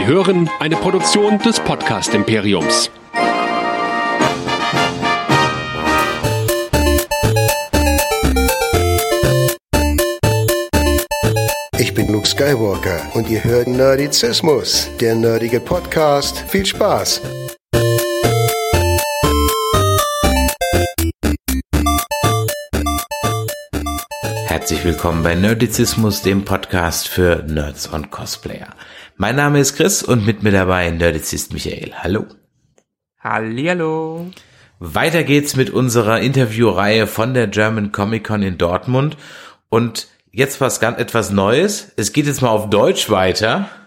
Sie hören eine Produktion des Podcast Imperiums. Ich bin Luke Skywalker und ihr hört Nerdizismus, der nerdige Podcast. Viel Spaß! Herzlich willkommen bei Nerdizismus, dem Podcast für Nerds und Cosplayer. Mein Name ist Chris und mit mir dabei Nerdizist Michael. Hallo. Hallihallo. Weiter geht's mit unserer Interviewreihe von der German Comic Con in Dortmund und jetzt was ganz etwas Neues. Es geht jetzt mal auf Deutsch weiter.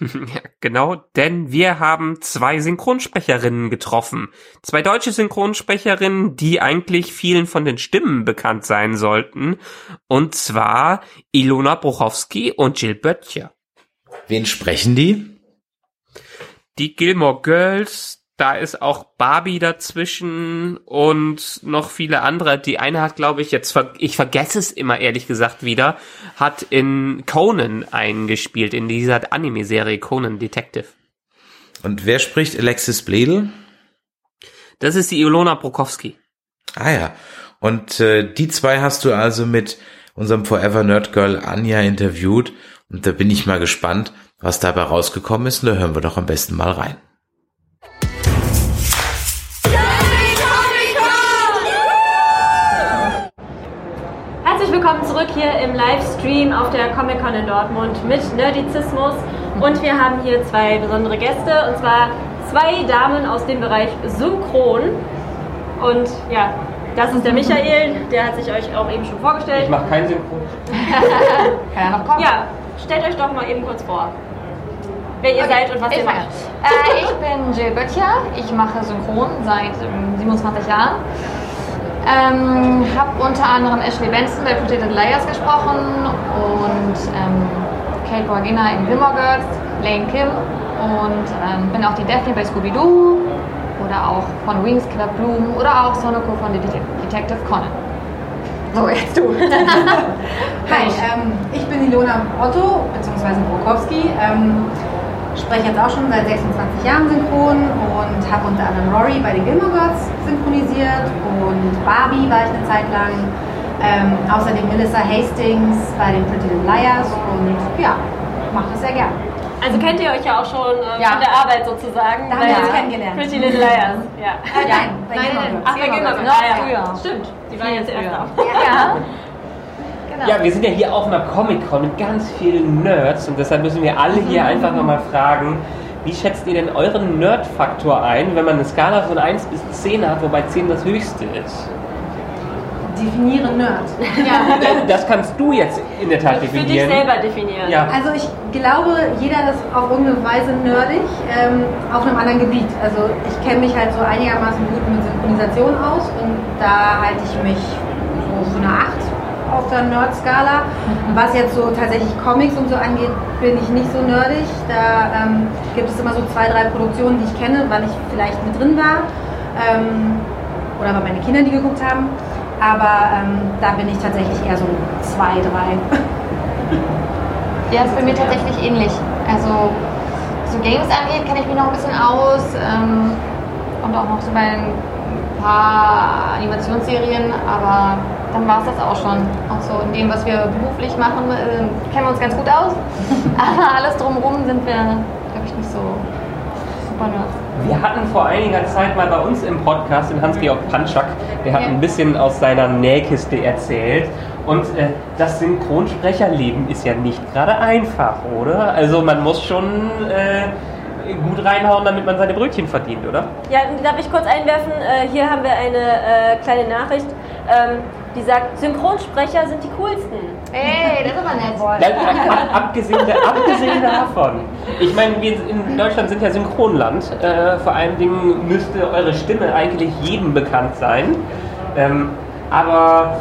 Ja, genau, denn wir haben zwei Synchronsprecherinnen getroffen. Zwei deutsche Synchronsprecherinnen, die eigentlich vielen von den Stimmen bekannt sein sollten. Und zwar Ilona Bruchowski und Jill Böttcher. Wen sprechen die? Die Gilmore Girls, da ist auch Barbie dazwischen und noch viele andere. Die eine hat, glaube ich, jetzt, ver ich vergesse es immer ehrlich gesagt wieder, hat in Conan eingespielt, in dieser Anime-Serie Conan Detective. Und wer spricht Alexis Bledel? Das ist die Ilona Brokowski. Ah ja. Und äh, die zwei hast du also mit unserem Forever Nerd Girl Anja interviewt. Und da bin ich mal gespannt, was dabei rausgekommen ist. Und da hören wir doch am besten mal rein. Herzlich willkommen zurück hier im Livestream auf der Comic Con in Dortmund mit Nerdizismus. Und wir haben hier zwei besondere Gäste, und zwar zwei Damen aus dem Bereich Synchron. Und ja, das ist der Michael, der hat sich euch auch eben schon vorgestellt. Ich mache keinen Synchron. Kann ja noch kommen. Ja, stellt euch doch mal eben kurz vor, wer ihr seid und was ihr Ich, macht. äh, ich bin Jill Böttcher, ich mache Synchron seit ähm, 27 Jahren. Ähm, habe unter anderem Ashley Benson bei Pretty Little Liars gesprochen und ähm, Kate Borgina in Gilmore Girls, Lane Kim und ähm, bin auch die Daphne bei Scooby-Doo oder auch von Wings Club Bloom oder auch Sonoko von Det- Detective Conan. So, jetzt du. Hi, ähm, ich bin Ilona Otto bzw. Brokowski. Ähm, spreche jetzt auch schon seit 26 Jahren synchron und habe unter anderem Rory bei den Gilmore Girls synchronisiert und Barbie war ich eine Zeit lang. Ähm, außerdem Melissa Hastings bei den Pretty Little Liars und ja, mache das sehr gern. Also kennt ihr euch ja auch schon äh, Ja. von der Arbeit sozusagen. Da haben wir uns kennengelernt. Pretty Little Liars. Ja. Äh, nein, bei Nein, nein. Ach, bei Gilmore Girls. Ja. früher. Stimmt, die waren jetzt erst da. Ja. Genau. Ja, wir sind ja hier auf einer Comic-Con mit ganz vielen Nerds und deshalb müssen wir alle hier einfach nochmal fragen, wie schätzt ihr denn euren Nerd-Faktor ein, wenn man eine Skala von 1 bis 10 hat, wobei 10 das höchste ist? Definiere Nerd. Das kannst du jetzt in der Tat Für dich definieren. selber definieren. Ja. Also ich glaube, jeder ist auf irgendeine Weise nerdig ähm, auf einem anderen Gebiet. Also ich kenne mich halt so einigermaßen gut mit Synchronisation aus und da halte ich mich so für eine 8 auf der Nerd-Skala. Was jetzt so tatsächlich Comics und so angeht, bin ich nicht so nerdig. Da ähm, gibt es immer so zwei, drei Produktionen, die ich kenne, weil ich vielleicht mit drin war. Ähm, oder weil meine Kinder die geguckt haben. Aber ähm, da bin ich tatsächlich eher so zwei, drei. Ja, ist bei mir tatsächlich ähnlich. Also, so Games angeht, kenne ich mich noch ein bisschen aus. Ähm, und auch noch so bei ein paar Animationsserien, aber dann war es das auch schon. Auch so in dem, was wir beruflich machen, äh, kennen wir uns ganz gut aus. aber alles drumherum sind wir, glaube ich, nicht so super nerds. Wir hatten vor einiger Zeit mal bei uns im Podcast den Hans-Georg Panschak, der hat Ja. ein bisschen aus seiner Nähkiste erzählt. Und äh, das Synchronsprecherleben ist ja nicht gerade einfach, oder? Also man muss schon äh, gut reinhauen, damit man seine Brötchen verdient, oder? Ja, darf ich kurz einwerfen? Äh, hier haben wir eine äh, kleine Nachricht, ähm, die sagt, Synchronsprecher sind die coolsten. Ey, das ist aber nett. Ab, abgesehen, abgesehen davon. Ich meine, wir in Deutschland sind ja Synchronland. Äh, vor allen Dingen müsste eure Stimme eigentlich jedem bekannt sein. Ähm, aber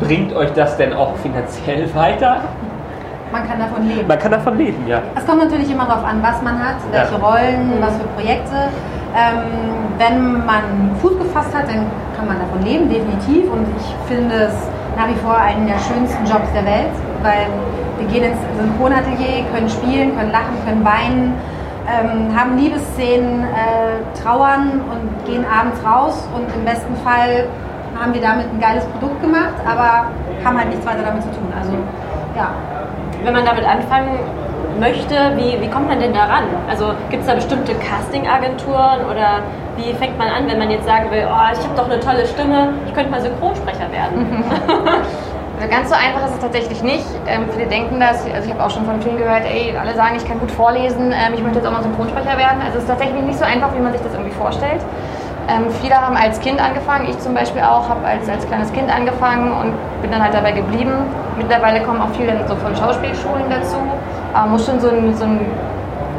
bringt euch das denn auch finanziell weiter? Man kann davon leben. Man kann davon leben, ja. Es kommt natürlich immer darauf an, was man hat, welche Ja. Rollen, was für Projekte. Ähm, wenn man Fuß gefasst hat, dann kann man davon leben, definitiv. Und ich finde es nach wie vor einen der schönsten Jobs der Welt, weil wir gehen ins Synchronatelier, können spielen, können lachen, können weinen, ähm, haben Liebesszenen, äh, trauern und gehen abends raus und im besten Fall haben wir damit ein geiles Produkt gemacht, aber haben halt nichts weiter damit zu tun. Also ja. Wenn man damit anfangen möchte, wie, wie kommt man denn daran? Also gibt es da bestimmte Casting-Agenturen oder wie fängt man an, wenn man jetzt sagen will, oh, ich habe doch eine tolle Stimme, ich könnte mal Synchronsprecher werden? Also ganz so einfach ist es tatsächlich nicht. Ähm, viele denken das, also ich habe auch schon von vielen gehört, ey, alle sagen, ich kann gut vorlesen, ähm, ich möchte jetzt auch mal Synchronsprecher werden. Also es ist tatsächlich nicht so einfach, wie man sich das irgendwie vorstellt. Ähm, viele haben als Kind angefangen, ich zum Beispiel auch, habe als, als kleines Kind angefangen und bin dann halt dabei geblieben. Mittlerweile kommen auch viele so von Schauspielschulen dazu, aber muss schon so ein, so ein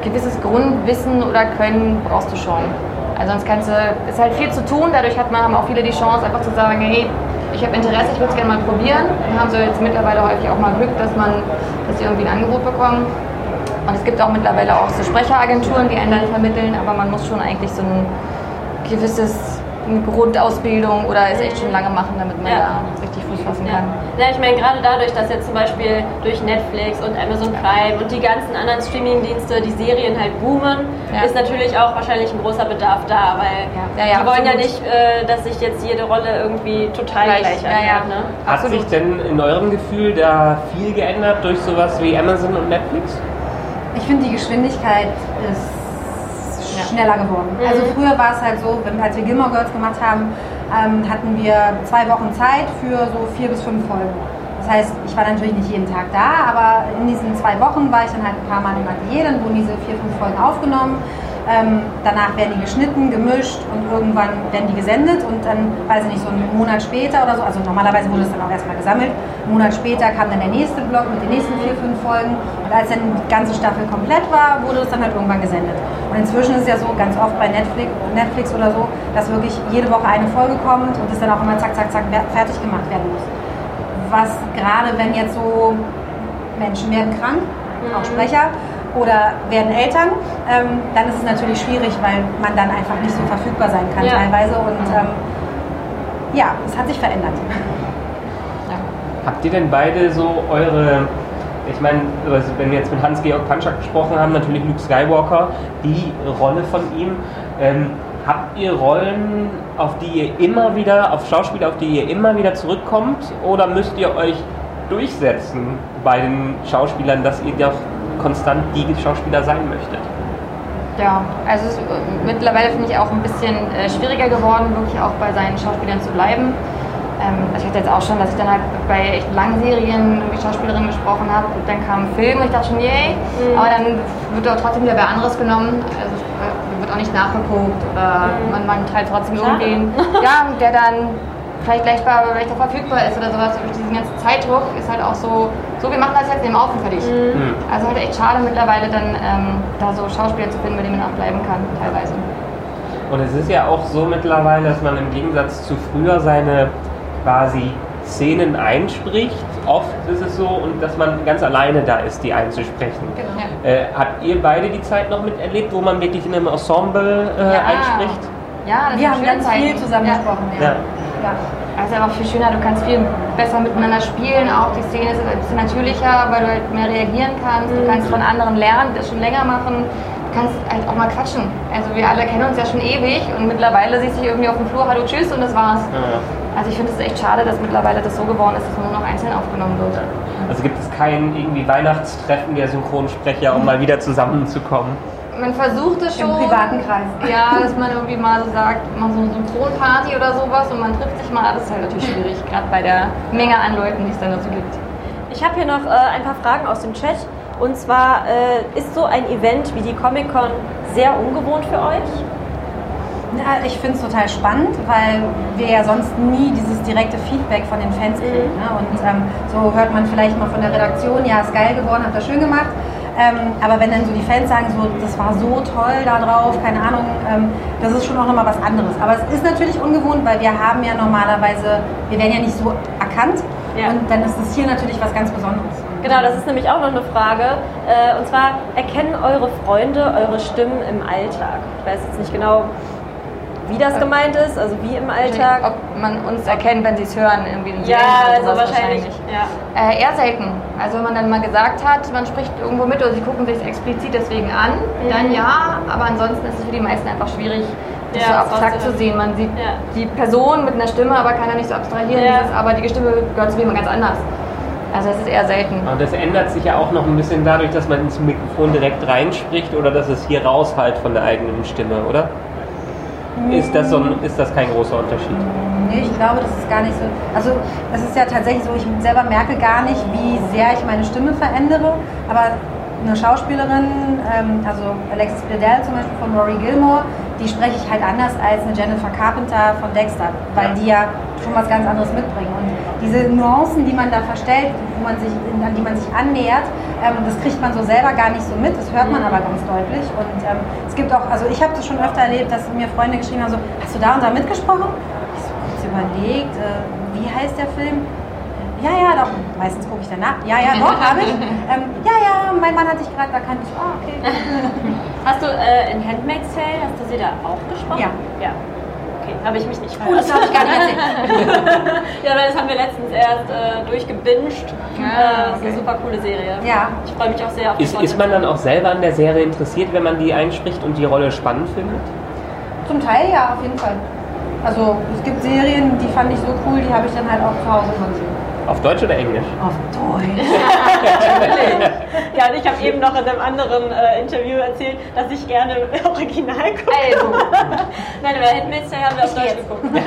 gewisses Grundwissen oder Können brauchst du schon. Also sonst kannst du, ist halt viel zu tun, dadurch hat man, haben auch viele die Chance einfach zu sagen, hey, ich habe Interesse, ich würde es gerne mal probieren. Dann haben sie jetzt mittlerweile häufig auch mal Glück, dass man, dass sie irgendwie ein Angebot bekommen. Und es gibt auch mittlerweile auch so Sprecheragenturen, die einen dann vermitteln, aber man muss schon eigentlich so ein gewisses eine Grundausbildung oder es echt schon lange machen, damit man Ja. da richtig Fuß fassen Ja. kann. ja, ich meine, gerade dadurch, dass jetzt zum Beispiel durch Netflix und Amazon Prime und die ganzen anderen Streaming-Dienste die Serien halt boomen, Ja. ist natürlich auch wahrscheinlich ein großer Bedarf da, weil Ja. Ja, ja, die wollen ja absolut. nicht, äh, dass sich jetzt jede Rolle irgendwie total Gleich, gleich, ja, anhört. ja. Ne? Hat Absolut. sich denn in eurem Gefühl da viel geändert durch sowas wie Amazon und Netflix? Ich finde, die Geschwindigkeit ist schneller geworden. Also früher war es halt so, wenn, als wir Gilmore Girls gemacht haben, ähm, hatten wir zwei Wochen Zeit für so vier bis fünf Folgen. Das heißt, ich war natürlich nicht jeden Tag da, aber in diesen zwei Wochen war ich dann halt ein paar Mal im Atelier, dann wurden diese vier, fünf Folgen aufgenommen. Ähm, danach werden die geschnitten, gemischt und irgendwann werden die gesendet und dann, weiß ich nicht, so einen Monat später oder so, also normalerweise wurde es dann auch erstmal gesammelt, einen Monat später kam dann der nächste Block mit den nächsten vier, fünf Folgen und als dann die ganze Staffel komplett war, wurde es dann halt irgendwann gesendet. Und inzwischen ist es ja so, ganz oft bei Netflix, Netflix oder so, dass wirklich jede Woche eine Folge kommt und es dann auch immer zack, zack, zack fertig gemacht werden muss. Was gerade, wenn jetzt so Menschen werden krank, auch Sprecher, oder werden Eltern, ähm, dann ist es natürlich schwierig, weil man dann einfach nicht so verfügbar sein kann Ja. teilweise. Und ähm, ja, es hat sich verändert. Habt ihr denn beide so eure, ich meine, also wenn wir jetzt mit Hans-Georg Panschak gesprochen haben, natürlich Luke Skywalker, die Rolle von ihm. Ähm, habt ihr Rollen, auf die ihr immer wieder, auf Schauspieler, auf die ihr immer wieder zurückkommt? Oder müsst ihr euch durchsetzen bei den Schauspielern, dass ihr doch konstant die Schauspieler sein möchtet? Ja, also es ist äh, mittlerweile finde ich auch ein bisschen äh, schwieriger geworden, wirklich auch bei seinen Schauspielern zu bleiben. Ähm, also ich hatte jetzt auch schon, dass ich dann halt bei echt langen Serien mit Schauspielerinnen gesprochen habe und dann kam ein Film und ich dachte schon, yay, aber dann wird auch trotzdem wieder wer anderes genommen. Also es äh, wird auch nicht nachgeguckt oder man, man halt trotzdem irgendwen, ja, der dann vielleicht gleich bei, vielleicht auch verfügbar ist oder sowas. Durch diesen ganzen Zeitdruck ist halt auch so, so wir machen das jetzt, nehmen auf und fertig. Hm. Also halt echt schade mittlerweile dann ähm, da so Schauspieler zu finden, bei denen man auch bleiben kann, teilweise. Und es ist ja auch so mittlerweile, dass man im Gegensatz zu früher seine quasi Szenen einspricht. Oft ist es so, und dass man ganz alleine da ist, die einzusprechen. Ja. Äh, habt ihr beide die Zeit noch miterlebt, wo man wirklich in einem Ensemble äh, Ja. einspricht? Ja, das Wir haben ganz Zeiten. viel zusammen ja. gesprochen. Ja. Ja. Also einfach viel schöner, du kannst viel besser miteinander spielen, auch die Szene ist ein bisschen natürlicher, weil du halt mehr reagieren kannst, du kannst von anderen lernen, das schon länger machen, du kannst halt auch mal quatschen. Also wir alle kennen uns ja schon ewig und mittlerweile siehst du dich irgendwie auf dem Flur, hallo, tschüss und das war's. Ja. Also ich finde es echt schade, dass mittlerweile das so geworden ist, dass nur noch einzeln aufgenommen wird. Also gibt es kein irgendwie Weihnachtstreffen der Synchronsprecher, um mal wieder zusammenzukommen? Man versucht es Im schon. privaten Kreis. Ja, dass man irgendwie mal so sagt, mal so eine Synchronparty oder sowas und man trifft sich mal, das ist halt natürlich schwierig, gerade bei der Menge an Leuten, die es dann dazu gibt. Ich habe hier noch äh, ein paar Fragen aus dem Chat. Und zwar äh, ist so ein Event wie die Comic-Con sehr ungewohnt für euch? Ja, ich finde es total spannend, weil wir ja sonst nie dieses direkte Feedback von den Fans kriegen. Ne? Und ähm, so hört man vielleicht mal von der Redaktion, ja, ist geil geworden, habt ihr schön gemacht. Ähm, aber wenn dann so die Fans sagen, so, das war so toll da drauf, keine Ahnung, ähm, das ist schon auch nochmal was anderes. Aber es ist natürlich ungewohnt, weil wir haben ja normalerweise, wir werden ja nicht so erkannt. Ja. Und dann ist es hier natürlich was ganz Besonderes. Genau, das ist nämlich auch noch eine Frage. Äh, und zwar, erkennen eure Freunde eure Stimmen im Alltag? Ich weiß jetzt nicht genau, wie das gemeint ist, also wie im Alltag. Ob man uns erkennt, wenn sie es hören, irgendwie in Ja, also sowas wahrscheinlich. Ja. Äh, eher selten. Also wenn man dann mal gesagt hat, man spricht irgendwo mit oder sie gucken sich explizit deswegen an, Mhm. dann ja, aber ansonsten ist es für die meisten einfach schwierig, das Ja, so das abstrakt zu sehen. Man sieht Ja. die Person mit einer Stimme, aber kann ja nicht so abstrahieren, Ja. dieses, aber die Stimme gehört zu jemand ganz anders. Also es ist eher selten. Und das ändert sich ja auch noch ein bisschen dadurch, dass man ins Mikrofon direkt reinspricht oder dass es hier raushalt von der eigenen Stimme, oder? Ist das, so ein, ist das kein großer Unterschied? Nee, ich glaube, das ist gar nicht so. Also, es ist ja tatsächlich so, ich selber merke gar nicht, wie sehr ich meine Stimme verändere. Aber eine Schauspielerin, ähm, also Alexis Bledel zum Beispiel von Rory Gilmore, die spreche ich halt anders als eine Jennifer Carpenter von Dexter, weil die ja schon was ganz anderes mitbringen. Und diese Nuancen, die man da verstellt, wo man sich, an die man sich annähert, ähm, das kriegt man so selber gar nicht so mit, das hört man aber ganz deutlich. Und ähm, es gibt auch, also ich habe das schon öfter erlebt, dass mir Freunde geschrieben haben, so, hast du da und da mitgesprochen? Ich so kurz überlegt, äh, wie heißt der Film? Ja, ja, doch. Meistens gucke ich danach. Ja, ja, doch, habe ich. Ähm, ja, ja, mein Mann hat dich gerade erkannt. Ich so, ah, okay. Hast du äh, in Handmaid's Tale, hast du sie da auch gesprochen? Ja. Ja. Okay, habe ich mich nicht Oh, das habe ich gar nicht erzählt. ja, weil das haben wir letztens erst äh, durchgebinged. Ah, äh, das ist okay. eine super coole Serie. Ja. Ich freue mich auch sehr auf die Ist, ist man dann auch selber an der Serie interessiert, wenn man die einspricht und die Rolle spannend findet? Zum Teil ja, auf jeden Fall. Also es gibt Serien, die fand ich so cool, die habe ich dann halt auch zu Hause gesehen. Auf Deutsch oder Englisch? Auf Deutsch. Ja, und ich habe eben noch in einem anderen äh, Interview erzählt, dass ich gerne original gucke. Also, Nein, aber Tale haben wir auf Deutsch geguckt.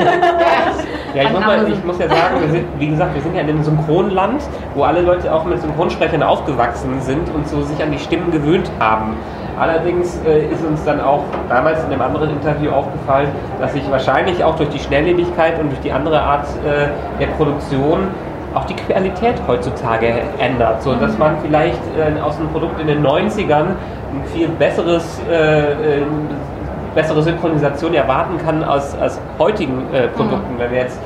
Ja, ich muss, mal, ich muss ja sagen, wir sind, wie gesagt, wir sind ja in einem Synchronland, wo alle Leute auch mit Synchronsprechern aufgewachsen sind und so sich an die Stimmen gewöhnt haben. Allerdings äh, ist uns dann auch damals in einem anderen Interview aufgefallen, dass sich wahrscheinlich auch durch die Schnelllebigkeit und durch die andere Art äh, der Produktion auch die Qualität heutzutage ändert, so dass man vielleicht äh, aus einem Produkt in den 90ern ein viel besseres äh, äh, bessere Synchronisation erwarten kann als, als heutigen äh, Produkten. Wenn wir jetzt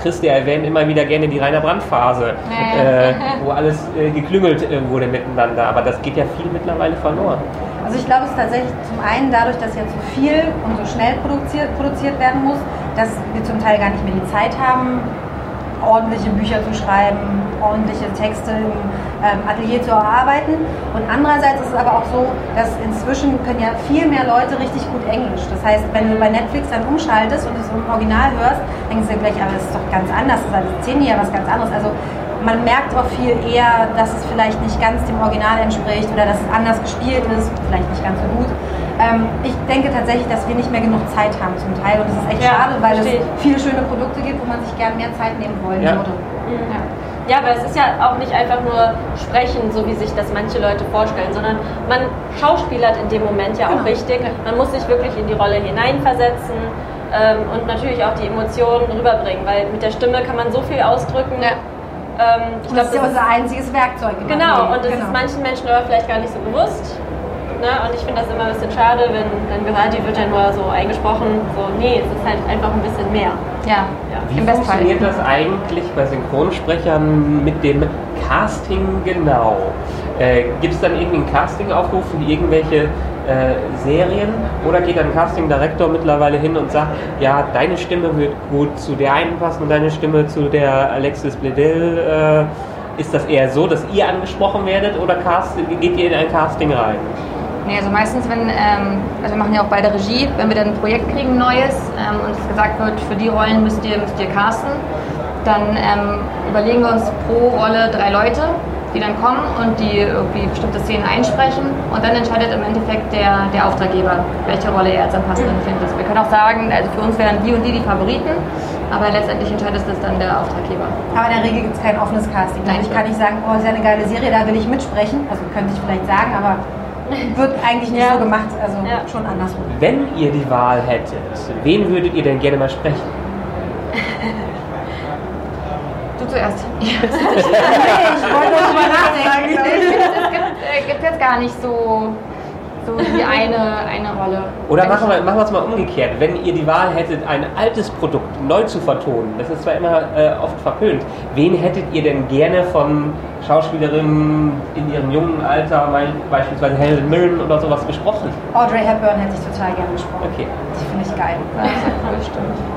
Chris, der erwähnt immer wieder gerne die Rainer Brandt-Phase, äh, wo alles äh, geklüngelt äh, wurde miteinander. Aber das geht ja viel mittlerweile verloren. Also ich glaube, es ist tatsächlich zum einen dadurch, dass jetzt so viel und so schnell produziert, produziert werden muss, dass wir zum Teil gar nicht mehr die Zeit haben, ordentliche Bücher zu schreiben, ordentliche Texte im ähm, Atelier zu erarbeiten. Und andererseits ist es aber auch so, dass inzwischen können ja viel mehr Leute richtig gut Englisch. Das heißt, wenn du bei Netflix dann umschaltest und es im Original hörst, denkst du gleich, aber das ist doch ganz anders, das ist als ja was ganz anderes. Also man merkt auch viel eher, dass es vielleicht nicht ganz dem Original entspricht oder dass es anders gespielt ist, vielleicht nicht ganz so gut. Ähm, ich denke tatsächlich, dass wir nicht mehr genug Zeit haben zum Teil und das ist echt Ja, schade, weil verstehe es viele schöne Produkte gibt, wo man sich gern mehr Zeit nehmen wollen Ja. würde. Ja, aber es ist ja auch nicht einfach nur sprechen, so wie sich das manche Leute vorstellen, sondern man schauspielert in dem Moment ja auch Genau. richtig. Man muss sich wirklich in die Rolle hineinversetzen ähm, und natürlich auch die Emotionen rüberbringen, weil mit der Stimme kann man so viel ausdrücken. Ja. Ähm, ich Und glaube, das ist ja unser einziges Werkzeug. Genau, und das Leben. ist manchen Menschen aber vielleicht gar nicht so bewusst. Ne? Und ich finde das immer ein bisschen schade, wenn dann gehört, die wird ja nur so eingesprochen. So, nee, es ist halt einfach ein bisschen mehr. ja, Ja. Wie im funktioniert das eigentlich bei Synchronsprechern mit dem Casting genau? Äh, Gibt es dann irgendwie einen Castingaufruf für irgendwelche äh, Serien oder geht ein Casting-Director mittlerweile hin und sagt, ja, deine Stimme wird gut zu der einen passen und deine Stimme zu der Alexis Bledel? Äh, ist das eher so, dass ihr angesprochen werdet oder cast, geht ihr in ein Casting rein? Nee, also meistens, wenn, ähm, also wir machen ja auch beide Regie, wenn wir dann ein Projekt kriegen, ein neues, ähm, und es gesagt wird, für die Rollen müsst ihr, müsst ihr casten, dann ähm, überlegen wir uns pro Rolle drei Leute, die dann kommen und die irgendwie bestimmte Szenen einsprechen und dann entscheidet im Endeffekt der, der Auftraggeber, welche Rolle er als am passenden findet. Wir können auch sagen, also für uns wären die und die die Favoriten, aber letztendlich entscheidet das dann der Auftraggeber. Aber in der Regel gibt es kein offenes Casting. Nein. ich kann nicht sagen, oh, ist ja eine geile Serie, da will ich mitsprechen. Also könnte ich vielleicht sagen, aber wird eigentlich nicht Ja. so gemacht. Also Ja. schon andersrum. Wenn ihr die Wahl hättet, wen würdet ihr denn gerne mal sprechen? Du zuerst. ich wollte nur drüber nachdenken. Es gibt, äh, gibt jetzt gar nicht so, so die eine, eine Rolle. Oder machen wir, machen wir es mal umgekehrt. Wenn ihr die Wahl hättet, ein altes Produkt neu zu vertonen, das ist zwar immer äh, oft verpönt, wen hättet ihr denn gerne von Schauspielerinnen in ihrem jungen Alter, mein, beispielsweise Helen Mirren oder sowas gesprochen? Audrey Hepburn hätte ich total gerne gesprochen. Okay. Die finde ich geil. Das ist ja cool, stimmt.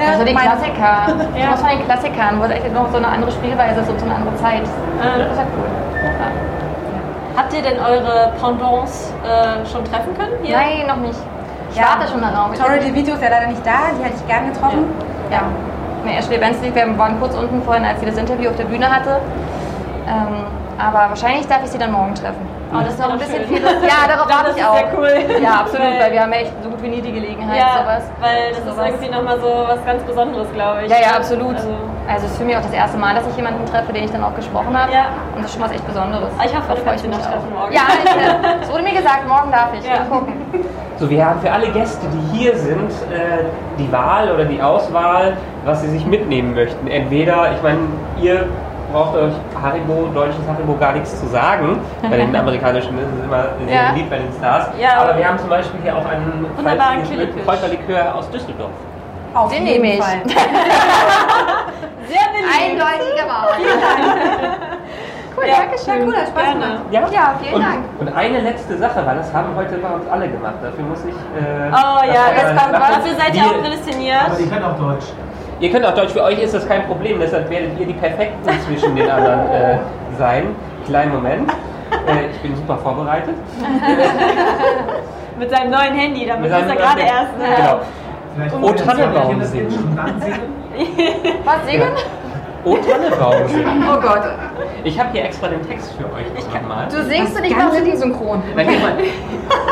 Also die Klassiker. Ich muss von den Klassikern, wo es echt noch so eine andere Spielweise ist und so eine andere Zeit. Das ist ja cool. Ja. Habt ihr denn eure Pendants äh, schon treffen können? Hier? Nein, noch nicht. Ich Ja. warte schon darauf. Tori DeVito ist ja leider nicht da, die hätte ich gern getroffen. Ja. Nee, Ashley Bensley, wir waren kurz unten vorhin, als sie das Interview auf der Bühne hatte. Ähm, aber wahrscheinlich darf ich sie dann morgen treffen. Oh, das ist noch ein bisschen viel. Ja, darauf warte das ich ist auch. sehr cool. Ja, absolut, Weil- weil wir haben echt so gut wie nie die Gelegenheit, Ja, sowas. weil das ist sowas. irgendwie nochmal so was ganz Besonderes, glaube ich. Ja, ja, absolut. Also, Also es ist für mich auch das erste Mal, dass ich jemanden treffe, den ich dann auch gesprochen habe. Ja. Und das ist schon was echt Besonderes. Ich hoffe, Da du freue kannst ich ihn mich noch auch. treffen morgen. Ja, äh, es wurde mir gesagt, morgen darf ich. Ja. Mal gucken. So, wir haben für alle Gäste, die hier sind, äh, die Wahl oder die Auswahl, was sie sich mitnehmen möchten. Entweder, ich meine, ihr braucht euch Haribo, deutsches Haribo gar nichts zu sagen. Bei den amerikanischen ist es immer sehr Ja. beliebt bei den Stars. Ja, aber wir haben zum Beispiel hier auch einen Wunderbaren. Kräuterlikör aus Düsseldorf. Auf Den jeden nehme ich. Fall. Sehr beliebt. Eindeutige Wahl. Cool, Ja, danke Ja, schön. cool, hat Spaß Gerne. gemacht. Ja, Ja, vielen und, Dank. Und eine letzte Sache, weil das haben heute bei uns alle gemacht. Dafür muss ich. Äh, Oh ja, das jetzt kommt was. Dafür seid ihr auch prädestiniert. Aber die können auch Deutsch. Ihr könnt auch Deutsch, für euch ist das kein Problem, deshalb werdet ihr die Perfekten zwischen den anderen äh, sein. Kleinen Moment. Äh, ich bin super vorbereitet. Mit seinem neuen Handy, damit Mit ist er gerade erst. Ne? Genau. Vielleicht Oh, Tannenbaum singen. dann singen. Was, singen? Oh, Tannebaum singen. Oh Gott. Ich habe hier extra den Text für euch. Ich kann mal. Du singst und ich mache die synchron. Mal.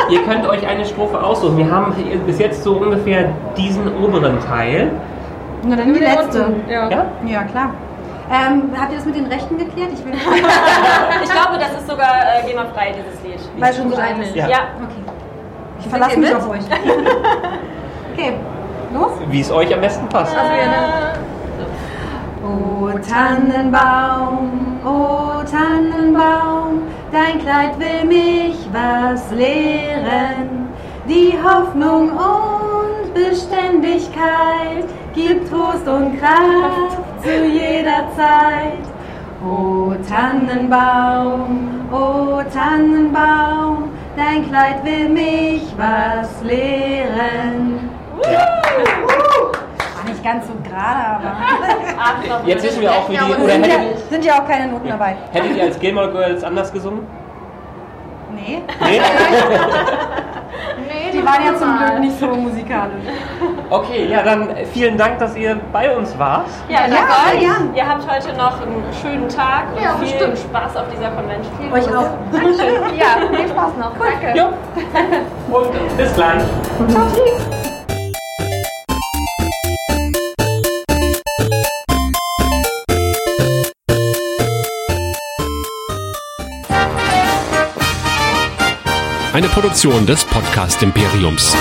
Ihr könnt euch eine Strophe aussuchen. Wir haben bis jetzt so ungefähr diesen oberen Teil. Na dann die letzte. Ja. Ja? Ja, klar. Ähm, habt ihr das mit den Rechten geklärt? Ich will Ich glaube, das ist sogar äh, GEMA-frei, dieses Lied. Weil schon so alt ist. Ja. Ja. Okay. Ich verlasse mich auf euch. okay, los. Wie es euch am besten passt. O Tannenbaum, o Tannenbaum, dein Kleid will mich was lehren. Die Hoffnung und Beständigkeit gibt Trost und Kraft zu jeder Zeit. O Tannenbaum, o Tannenbaum, dein Kleid will mich was lehren. War nicht ganz so gerade, aber. Jetzt wissen wir auch, wie die. Ja, Oder sind, ja, sind ja auch keine Noten dabei. hättet ihr als Gilmore Girls anders gesungen? Nee. Nee? Nee, Die waren ja zum Glück nicht so musikalisch. Okay, ja, dann vielen Dank, dass ihr bei uns wart. Ja, Ja, danke gern. Ihr habt heute noch einen schönen Tag und Ja, viel bestimmt. Spaß auf dieser Convention. Euch auch. Ja, viel Spaß noch. Danke. Ja. Und bis gleich. Eine Produktion des Podcast Imperiums.